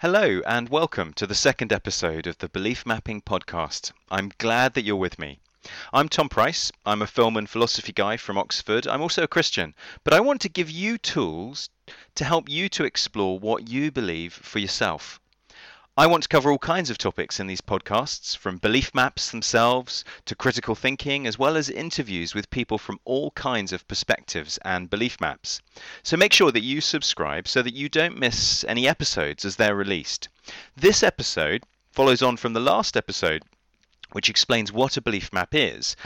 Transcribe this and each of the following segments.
Hello, and welcome to the second episode of the Belief Mapping Podcast. I'm glad that you're with me. I'm Tom Price. I'm a film and philosophy guy from Oxford. I'm also a Christian, but I want to give you tools to help you to explore what you believe for yourself. I want to cover all kinds of topics in these podcasts, from belief maps themselves to critical thinking, as well as interviews with people from all kinds of perspectives and belief maps. So make sure that you subscribe so that you don't miss any episodes as they're released. This episode follows on from the last episode, which explains what a belief map is.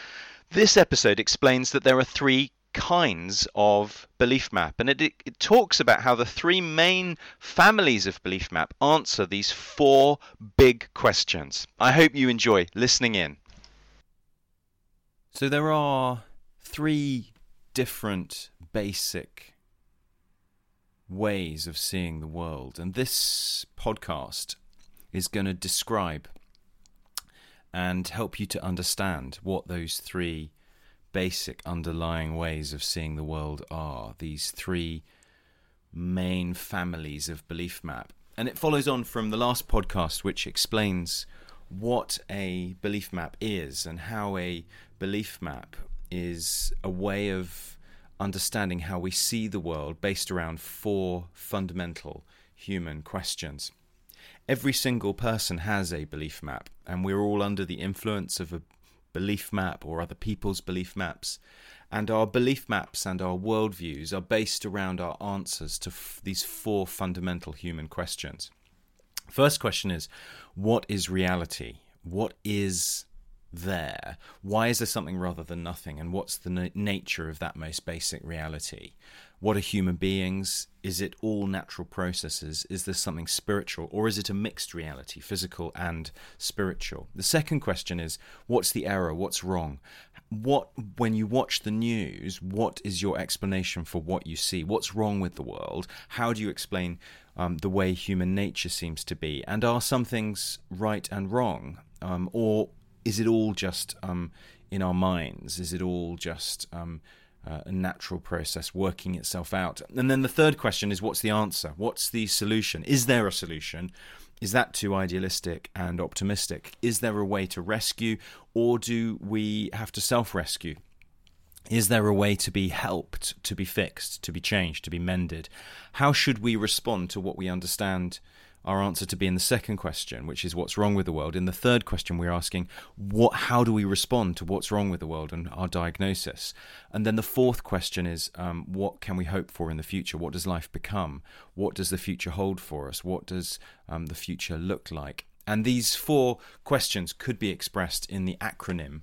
This episode explains that there are three kinds of belief map. And it, it, talks about how the three main families of belief map answer these four big questions. I hope you enjoy listening in. So there are three different basic ways of seeing the world. And this podcast is going to describe and help you to understand what those three basic underlying ways of seeing the world are, these three main families of belief map. And it follows on from the last podcast, which explains what a belief map is and how a belief map is a way of understanding how we see the world based around four fundamental human questions. Every single person has a belief map, and we're all under the influence of a belief map or other people's belief maps. And our belief maps and our worldviews are based around our answers to f- these four fundamental human questions. First question is What is reality? What is there? Why is there something rather than nothing? And what's the na- nature of that most basic reality? What are human beings? Is it all natural processes? Is there something spiritual? Or is it a mixed reality, physical and spiritual? The second question is what's the error? What's wrong? What, when you watch the news, what is your explanation for what you see? What's wrong with the world? How do you explain um, the way human nature seems to be? And are some things right and wrong? Um, or is it all just um, in our minds? Is it all just um, uh, a natural process working itself out. And then the third question is what's the answer? What's the solution? Is there a solution? Is that too idealistic and optimistic? Is there a way to rescue, or do we have to self rescue? Is there a way to be helped, to be fixed, to be changed, to be mended? How should we respond to what we understand our answer to be in the second question, which is what's wrong with the world. In the third question, we're asking what, how do we respond to what's wrong with the world and our diagnosis. And then the fourth question is um, what can we hope for in the future? What does life become? What does the future hold for us? What does um, the future look like? And these four questions could be expressed in the acronym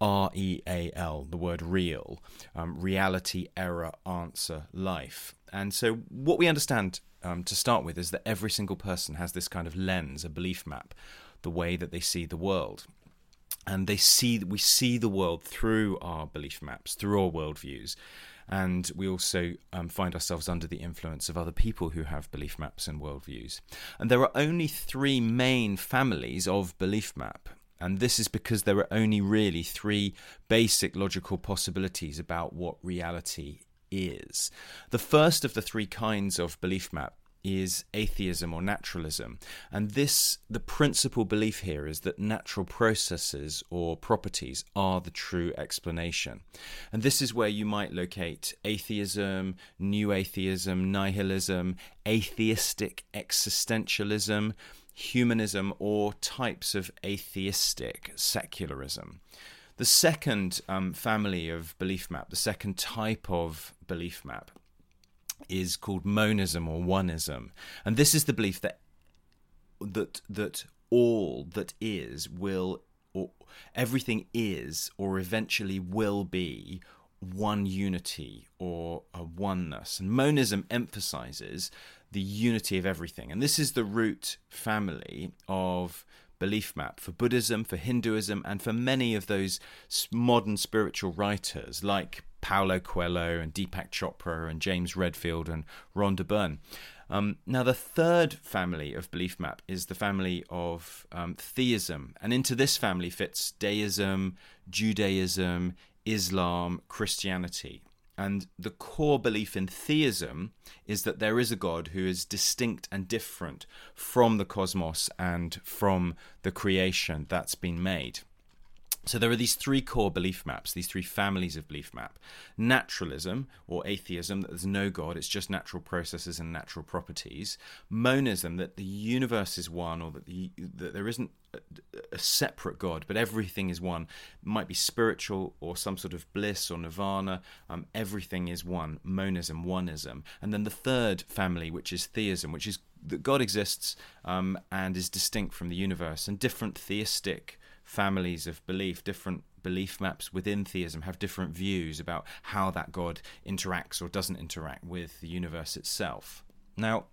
R E A L, the word real, um, reality, error, answer, life. And so, what we understand um, to start with is that every single person has this kind of lens, a belief map, the way that they see the world. And they see we see the world through our belief maps, through our worldviews, and we also um, find ourselves under the influence of other people who have belief maps and worldviews. And there are only three main families of belief map. And this is because there are only really three basic logical possibilities about what reality is. The first of the three kinds of belief map is atheism or naturalism. And this, the principal belief here is that natural processes or properties are the true explanation. And this is where you might locate atheism, new atheism, nihilism, atheistic existentialism, humanism, or types of atheistic secularism. The second um, family of belief map, the second type of belief map, is called monism or oneism, and this is the belief that that that all that is will or everything is or eventually will be one unity or a oneness. And monism emphasizes the unity of everything. And this is the root family of belief map for Buddhism, for Hinduism, and for many of those modern spiritual writers like Paulo Coelho and Deepak Chopra and James Redfield and Rhonda Byrne. Um, now, the third family of belief map is the family of um, theism, and into this family fits deism, Judaism, Islam, Christianity. And the core belief in theism is that there is a God who is distinct and different from the cosmos and from the creation that's been made. So there are these three core belief maps, these three families of belief map. Naturalism or atheism, that there's no God, it's just natural processes and natural properties. Monism, that the universe is one or that, the, that there isn't a, separate God, but everything is one. It might be spiritual or some sort of bliss or nirvana. Um, everything is one. Monism, oneism. And then the third family, which is theism, which is that God exists um, and is distinct from the universe, and different theistic families of belief, different belief maps within theism have different views about how that God interacts or doesn't interact with the universe itself. Now,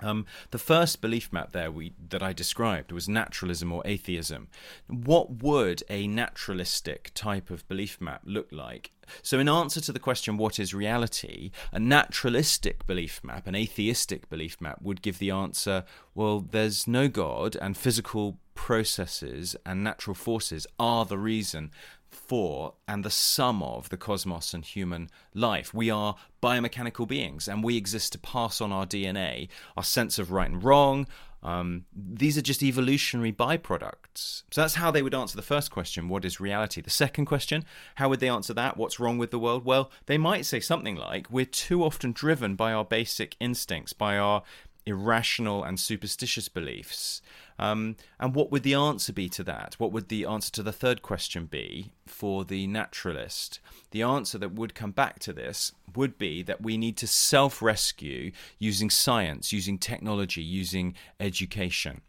um, the first belief map there we, that I described was naturalism or atheism. What would a naturalistic type of belief map look like? So, in answer to the question, what is reality, a naturalistic belief map, an atheistic belief map, would give the answer, well, there's no God, and physical processes and natural forces are the reason for and the sum of the cosmos and human life. We are biomechanical beings and we exist to pass on our DNA, our sense of right and wrong. Um, these are just evolutionary byproducts. So that's how they would answer the first question what is reality? The second question, how would they answer that? What's wrong with the world? Well, they might say something like we're too often driven by our basic instincts, by our irrational and superstitious beliefs. Um, and what would the answer be to that? What would the answer to the third question be for the naturalist? The answer that would come back to this would be that we need to self rescue using science, using technology, using education.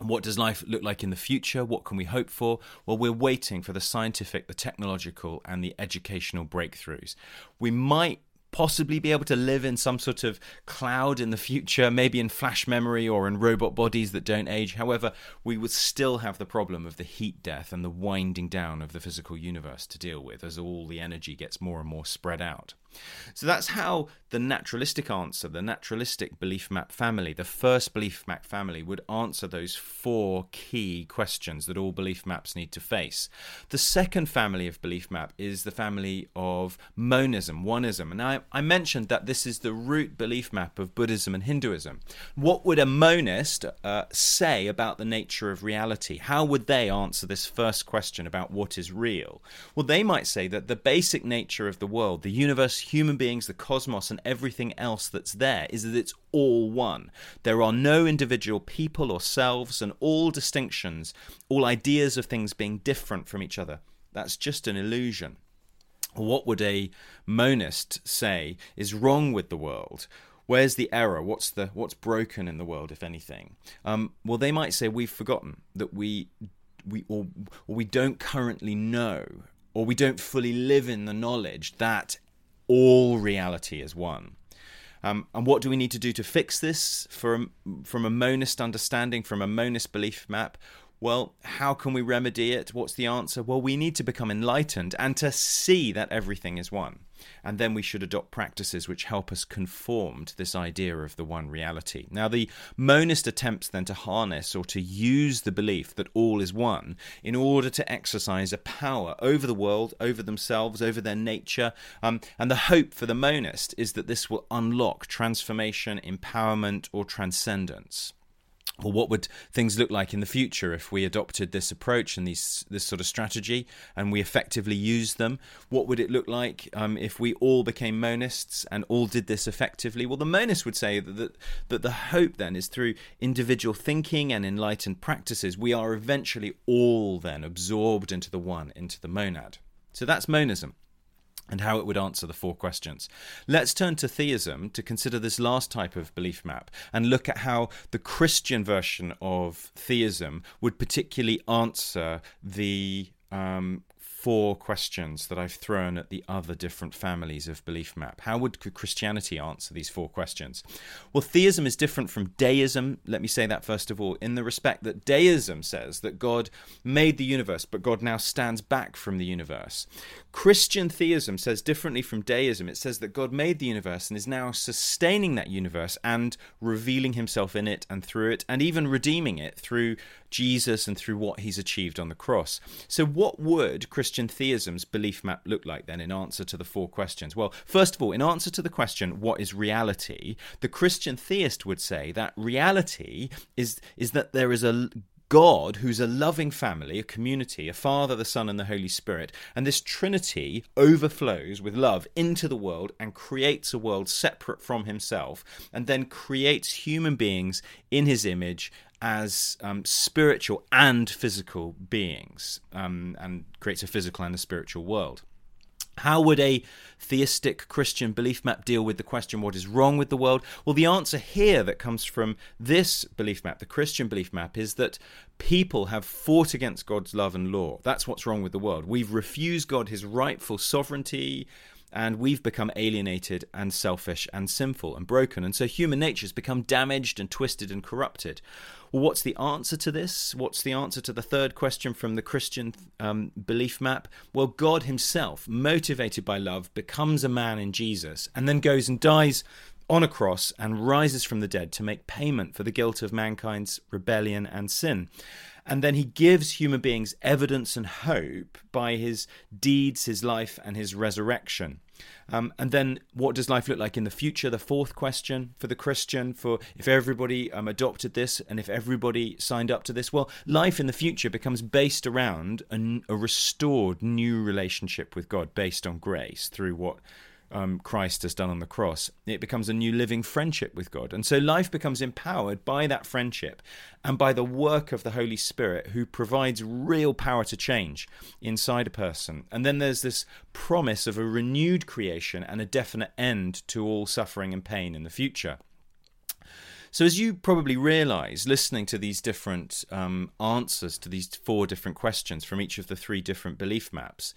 What does life look like in the future? What can we hope for? Well, we're waiting for the scientific, the technological, and the educational breakthroughs. We might possibly be able to live in some sort of cloud in the future, maybe in flash memory or in robot bodies that don't age. However, we would still have the problem of the heat death and the winding down of the physical universe to deal with as all the energy gets more and more spread out. So that's how the naturalistic answer, the naturalistic belief map family, the first belief map family, would answer those four key questions that all belief maps need to face. The second family of belief map is the family of monism, oneism. And I, I mentioned that this is the root belief map of Buddhism and Hinduism. What would a monist uh, say about the nature of reality? How would they answer this first question about what is real? Well, they might say that the basic nature of the world, the universe, human beings, the cosmos, and everything else that's there is that it's all one. There are no individual people or selves, and all distinctions, all ideas of things being different from each other. That's just an illusion. What would a monist say is wrong with the world? Where's the error? What's the what's broken in the world, if anything? Um, well, they might say we've forgotten that we we or, or we don't currently know or we don't fully live in the knowledge that all reality is one. Um, and what do we need to do to fix this from, from a monist understanding, from a monist belief map? Well, how can we remedy it? What's the answer? Well, we need to become enlightened and to see that everything is one and then we should adopt practices which help us conform to this idea of the one reality. Now, the monist attempts then to harness or to use the belief that all is one in order to exercise a power over the world, over themselves, over their nature. Um, and the hope for the monist is that this will unlock transformation, empowerment, or transcendence or what would things look like in the future if we adopted this approach and these this sort of strategy and we effectively used them? What would it look like um, if we all became monists and all did this effectively? Well the monist would say that, that that the hope then is through individual thinking and enlightened practices we are eventually all then absorbed into the one into the monad. So that's monism and how it would answer the four questions. Let's turn to theism to consider this last type of belief map and look at how the Christian version of theism would particularly answer the um, four questions that I've thrown at the other different families of belief map. How would Christianity answer these four questions? Well, theism is different from deism. Let me say that first of all, in the respect that deism says that God made the universe, but God now stands back from the universe. Christian theism says differently from deism. It says that God made the universe and is now sustaining that universe and revealing himself in it and through it, and even redeeming it through Jesus and through what he's achieved on the cross. So, what would Christian theism's belief map look like then in answer to the four questions? Well, first of all, in answer to the question, what is reality? The Christian theist would say that reality is, is that there is a God, who's a loving family, a community, a Father, the Son, and the Holy Spirit. And this Trinity overflows with love into the world and creates a world separate from Himself, and then creates human beings in His image as um, spiritual and physical beings, um, and creates a physical and a spiritual world. How would a theistic Christian belief map deal with the question, what is wrong with the world? Well, the answer here that comes from this belief map, the Christian belief map, is that people have fought against God's love and law. That's what's wrong with the world. We've refused God his rightful sovereignty, and we've become alienated and selfish and sinful and broken. And so human nature has become damaged and twisted and corrupted. Well, what's the answer to this? What's the answer to the third question from the Christian um, belief map? Well, God Himself, motivated by love, becomes a man in Jesus and then goes and dies on a cross and rises from the dead to make payment for the guilt of mankind's rebellion and sin. And then he gives human beings evidence and hope by his deeds, his life, and his resurrection. Um, and then, what does life look like in the future? The fourth question for the Christian, for if everybody um, adopted this and if everybody signed up to this, well, life in the future becomes based around a, a restored new relationship with God based on grace through what um, Christ has done on the cross. It becomes a new living friendship with God. And so life becomes empowered by that friendship and by the work of the Holy Spirit, who provides real power to change inside a person. And then there's this promise of a renewed creation and a definite end to all suffering and pain in the future. So, as you probably realize, listening to these different um, answers to these four different questions from each of the three different belief maps,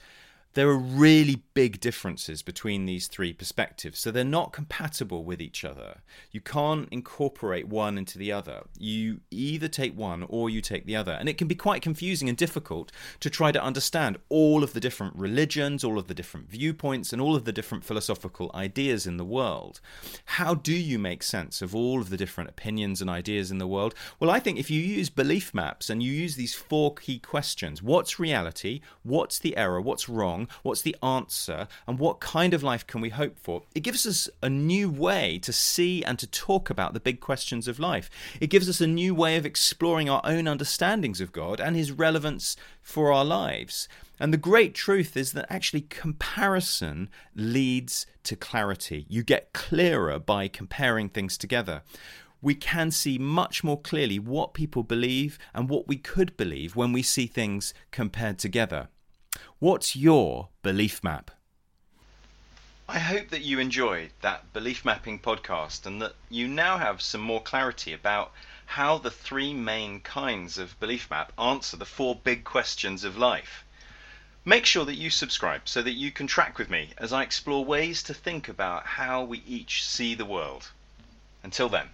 there are really big differences between these three perspectives. So they're not compatible with each other. You can't incorporate one into the other. You either take one or you take the other. And it can be quite confusing and difficult to try to understand all of the different religions, all of the different viewpoints, and all of the different philosophical ideas in the world. How do you make sense of all of the different opinions and ideas in the world? Well, I think if you use belief maps and you use these four key questions what's reality? What's the error? What's wrong? What's the answer? And what kind of life can we hope for? It gives us a new way to see and to talk about the big questions of life. It gives us a new way of exploring our own understandings of God and His relevance for our lives. And the great truth is that actually comparison leads to clarity. You get clearer by comparing things together we can see much more clearly what people believe and what we could believe when we see things compared together. What's your belief map? I hope that you enjoyed that belief mapping podcast and that you now have some more clarity about how the three main kinds of belief map answer the four big questions of life. Make sure that you subscribe so that you can track with me as I explore ways to think about how we each see the world. Until then.